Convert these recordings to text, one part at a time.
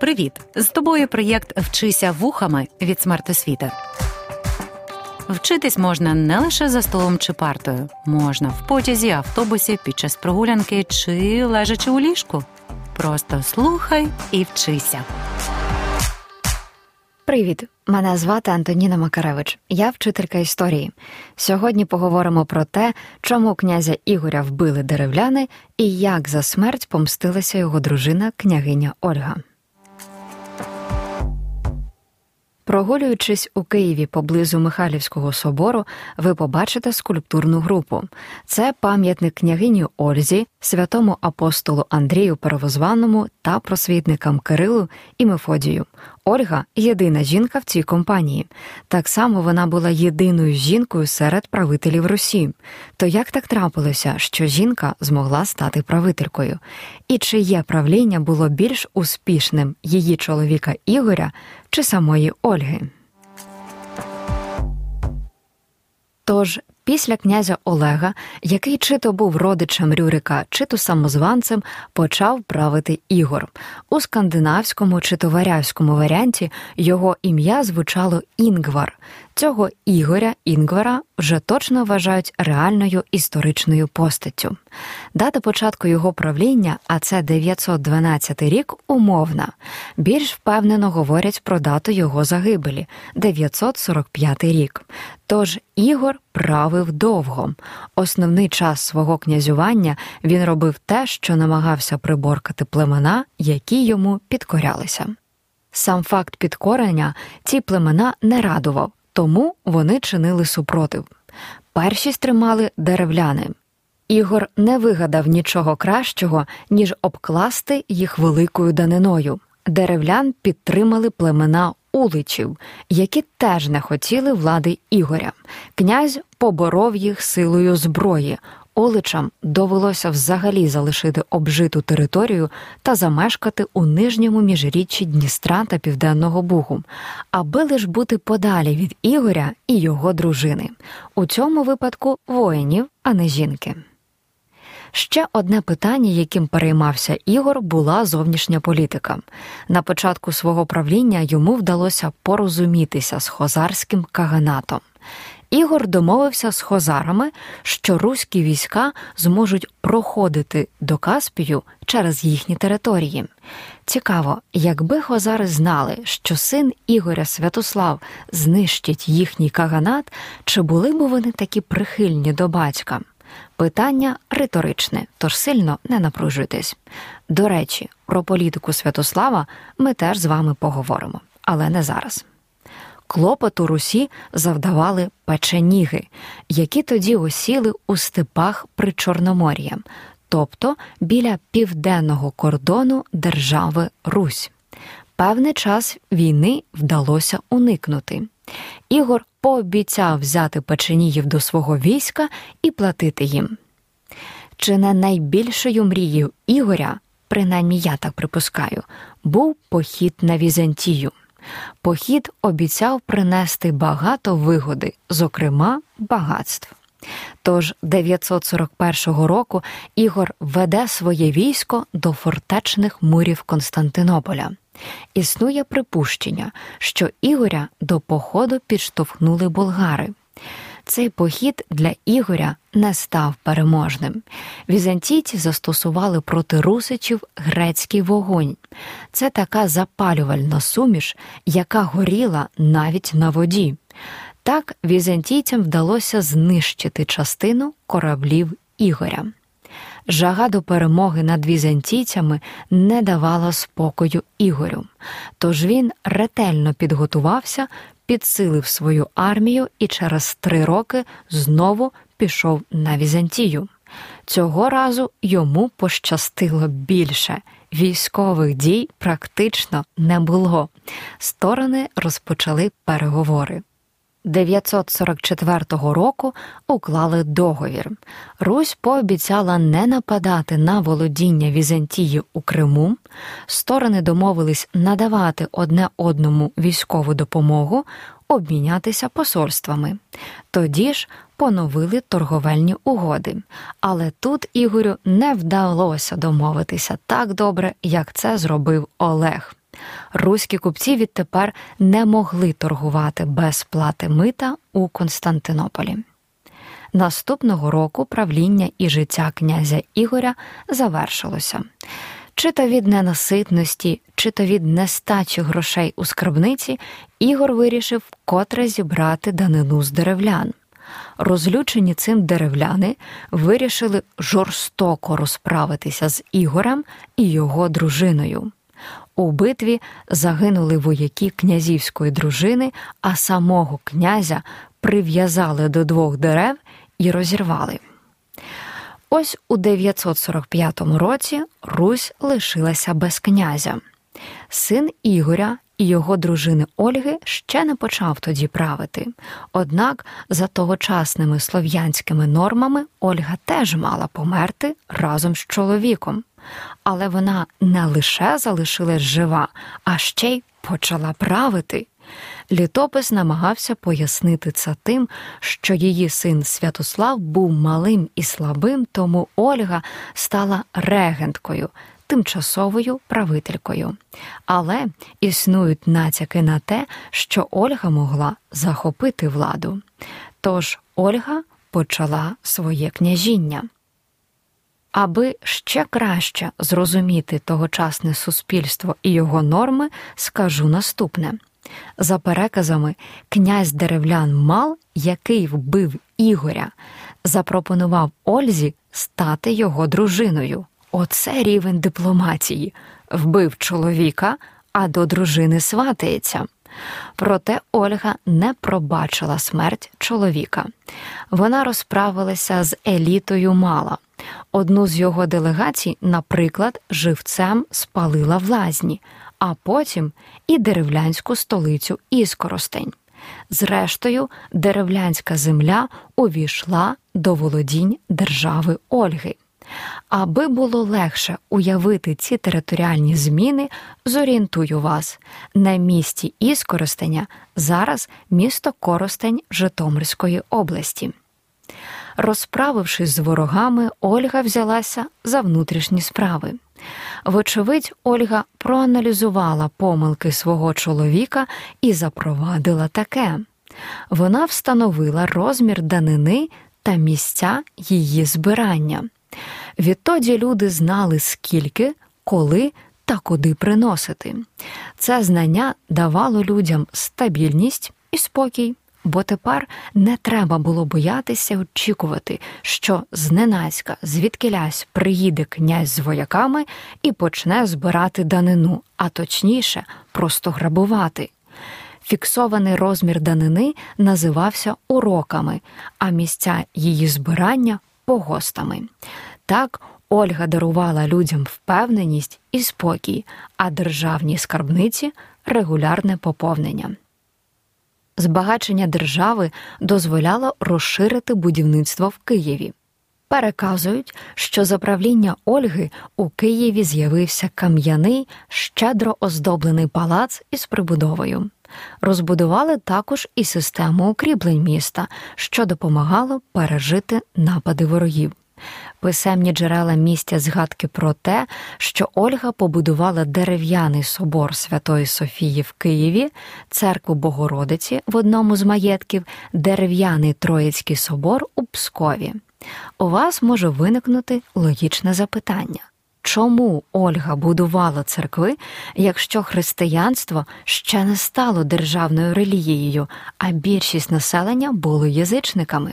Привіт! З тобою проєкт Вчися вухами від смертосвіта. Вчитись можна не лише за столом чи партою, можна в потязі, автобусі, під час прогулянки чи лежачи у ліжку. Просто слухай і вчися. Привіт, мене звати Антоніна Макаревич. Я вчителька історії. Сьогодні поговоримо про те, чому князя Ігоря вбили деревляни і як за смерть помстилася його дружина княгиня Ольга. Прогулюючись у Києві поблизу Михайлівського собору, ви побачите скульптурну групу. Це пам'ятник княгині Ользі, святому апостолу Андрію Первозванному та просвітникам Кирилу і Мефодію. Ольга єдина жінка в цій компанії. Так само вона була єдиною жінкою серед правителів Русі. То як так трапилося, що жінка змогла стати правителькою? І чиє правління було більш успішним її чоловіка Ігоря чи самої Ольги? Тож Після князя Олега, який чи то був родичем Рюрика, чи то самозванцем, почав правити Ігор. У скандинавському чи то варявському варіанті його ім'я звучало Інгвар. Цього Ігоря Інгвара вже точно вважають реальною історичною постаттю. Дата початку його правління, а це 912 рік, умовна. Більш впевнено говорять про дату його загибелі 945 рік. Тож Ігор правив довго. Основний час свого князювання він робив те, що намагався приборкати племена, які йому підкорялися. Сам факт підкорення ці племена не радував, тому вони чинили супротив. Перші стримали деревляни. Ігор не вигадав нічого кращого, ніж обкласти їх великою даниною. Деревлян підтримали племена уличів, які теж не хотіли влади Ігоря. Князь поборов їх силою зброї. Оличам довелося взагалі залишити обжиту територію та замешкати у нижньому міжріччі Дністра та Південного Бугу, аби лиш бути подалі від Ігоря і його дружини. У цьому випадку воїнів, а не жінки. Ще одне питання, яким переймався Ігор, була зовнішня політика. На початку свого правління йому вдалося порозумітися з хозарським каганатом. Ігор домовився з хозарами, що руські війська зможуть проходити до Каспію через їхні території. Цікаво, якби хозари знали, що син Ігоря Святослав знищить їхній каганат, чи були б вони такі прихильні до батька? Питання риторичне, тож сильно не напружуйтесь. До речі, про політику Святослава ми теж з вами поговоримо, але не зараз. Клопоту Русі завдавали печеніги, які тоді осіли у степах при Чорномор'ям, тобто біля південного кордону держави Русь. Певний час війни вдалося уникнути. Ігор пообіцяв взяти печеніїв до свого війська і платити їм. Чи не найбільшою мрією Ігоря, принаймні я так припускаю, був похід на Візантію. Похід обіцяв принести багато вигоди, зокрема багатств. Тож 941 року Ігор веде своє військо до фортечних мурів Константинополя. Існує припущення, що Ігоря до походу підштовхнули болгари. Цей похід для Ігоря не став переможним. Візантійці застосували проти русичів грецький вогонь. Це така запалювальна суміш, яка горіла навіть на воді. Так візантійцям вдалося знищити частину кораблів Ігоря. Жага до перемоги над візантійцями не давала спокою Ігорю, тож він ретельно підготувався, підсилив свою армію і через три роки знову пішов на Візантію. Цього разу йому пощастило більше. Військових дій практично не було. Сторони розпочали переговори. 944 року уклали договір. Русь пообіцяла не нападати на володіння Візантії у Криму. Сторони домовились надавати одне одному військову допомогу, обмінятися посольствами. Тоді ж поновили торговельні угоди. Але тут Ігорю не вдалося домовитися так добре, як це зробив Олег. Руські купці відтепер не могли торгувати без плати мита у Константинополі. Наступного року правління і життя князя Ігоря завершилося. Чи то від ненаситності, чи то від нестачі грошей у скарбниці, Ігор вирішив котре зібрати данину з деревлян. Розлючені цим деревляни вирішили жорстоко розправитися з Ігорем і його дружиною. У битві загинули вояки князівської дружини, а самого князя прив'язали до двох дерев і розірвали. Ось у 945 році Русь лишилася без князя. Син Ігоря і його дружини Ольги ще не почав тоді правити. Однак, за тогочасними слов'янськими нормами, Ольга теж мала померти разом з чоловіком. Але вона не лише залишилась жива, а ще й почала правити. Літопис намагався пояснити це тим, що її син Святослав був малим і слабим, тому Ольга стала регенткою, тимчасовою правителькою. Але існують натяки на те, що Ольга могла захопити владу. Тож Ольга почала своє княжіння. Аби ще краще зрозуміти тогочасне суспільство і його норми, скажу наступне. За переказами, князь деревлян Мал, який вбив Ігоря, запропонував Ользі стати його дружиною. Оце рівень дипломатії. Вбив чоловіка, а до дружини сватається. Проте Ольга не пробачила смерть чоловіка. Вона розправилася з елітою мала. Одну з його делегацій, наприклад, живцем спалила в лазні, а потім і деревлянську столицю Іскоростень. Зрештою, деревлянська земля увійшла до володінь держави Ольги. Аби було легше уявити ці територіальні зміни, зорієнтую вас на місті Іскоростеня зараз місто Коростень Житомирської області. Розправившись з ворогами, Ольга взялася за внутрішні справи. Вочевидь, Ольга проаналізувала помилки свого чоловіка і запровадила таке. Вона встановила розмір данини та місця її збирання. Відтоді люди знали, скільки, коли та куди приносити. Це знання давало людям стабільність і спокій бо тепер не треба було боятися очікувати, що зненацька звідкилясь приїде князь з вояками і почне збирати данину, а точніше, просто грабувати. Фіксований розмір данини називався уроками, а місця її збирання погостами. Так Ольга дарувала людям впевненість і спокій, а державній скарбниці регулярне поповнення збагачення держави дозволяло розширити будівництво в Києві. Переказують, що за правління Ольги у Києві з'явився кам'яний, щедро оздоблений палац із прибудовою. Розбудували також і систему укріплень міста, що допомагало пережити напади ворогів. Писемні джерела містять згадки про те, що Ольга побудувала дерев'яний собор Святої Софії в Києві, церкву Богородиці в одному з маєтків, дерев'яний Троїцький собор у Пскові. У вас може виникнути логічне запитання. Чому Ольга будувала церкви, якщо християнство ще не стало державною релігією, а більшість населення були язичниками?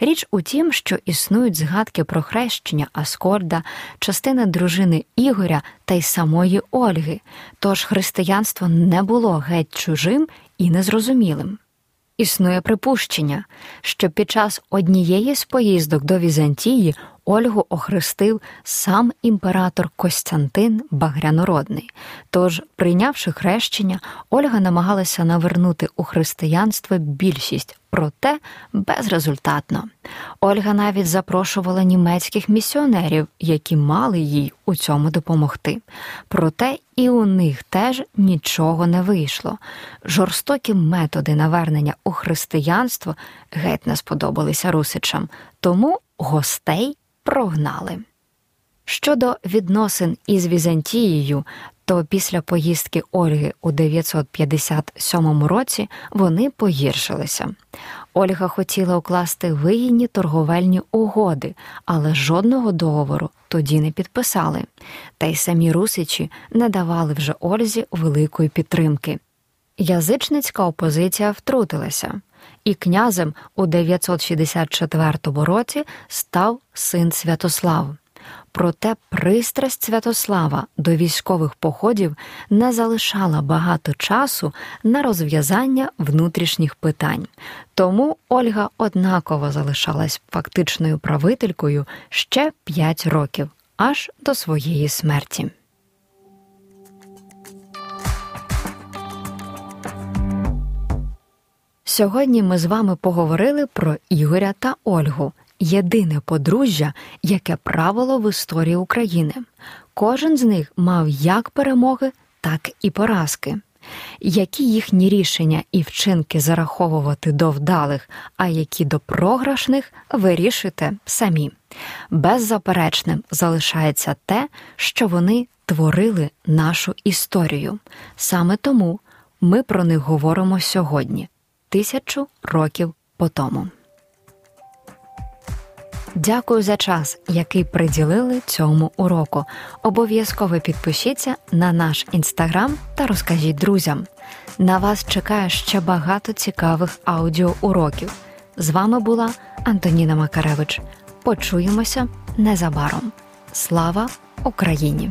Річ у тім, що існують згадки про хрещення Аскольда, частина дружини Ігоря та й самої Ольги, тож християнство не було геть чужим і незрозумілим. Існує припущення, що під час однієї з поїздок до Візантії Ольгу охрестив сам імператор Костянтин Багрянородний. Тож, прийнявши хрещення, Ольга намагалася навернути у християнство більшість, проте безрезультатно. Ольга навіть запрошувала німецьких місіонерів, які мали їй у цьому допомогти. Проте і у них теж нічого не вийшло. Жорстокі методи навернення у християнство геть не сподобалися русичам, тому гостей прогнали. Щодо відносин із Візантією, то після поїздки Ольги у 957 році вони погіршилися. Ольга хотіла укласти вигідні торговельні угоди, але жодного договору тоді не підписали. Та й самі русичі не давали вже Ользі великої підтримки. Язичницька опозиція втрутилася, і князем у 964 році став син Святослав. Проте пристрасть Святослава до військових походів не залишала багато часу на розв'язання внутрішніх питань. Тому Ольга однаково залишалась фактичною правителькою ще п'ять років, аж до своєї смерті. Сьогодні ми з вами поговорили про Ігоря та Ольгу, єдине подружжя, яке правило в історії України. Кожен з них мав як перемоги, так і поразки. Які їхні рішення і вчинки зараховувати до вдалих, а які до програшних, вирішуйте самі. Беззаперечним залишається те, що вони творили нашу історію. Саме тому ми про них говоримо сьогодні, тисячу років по тому. Дякую за час, який приділили цьому уроку. Обов'язково підпишіться на наш інстаграм та розкажіть друзям. На вас чекає ще багато цікавих аудіоуроків. З вами була Антоніна Макаревич. Почуємося незабаром. Слава Україні!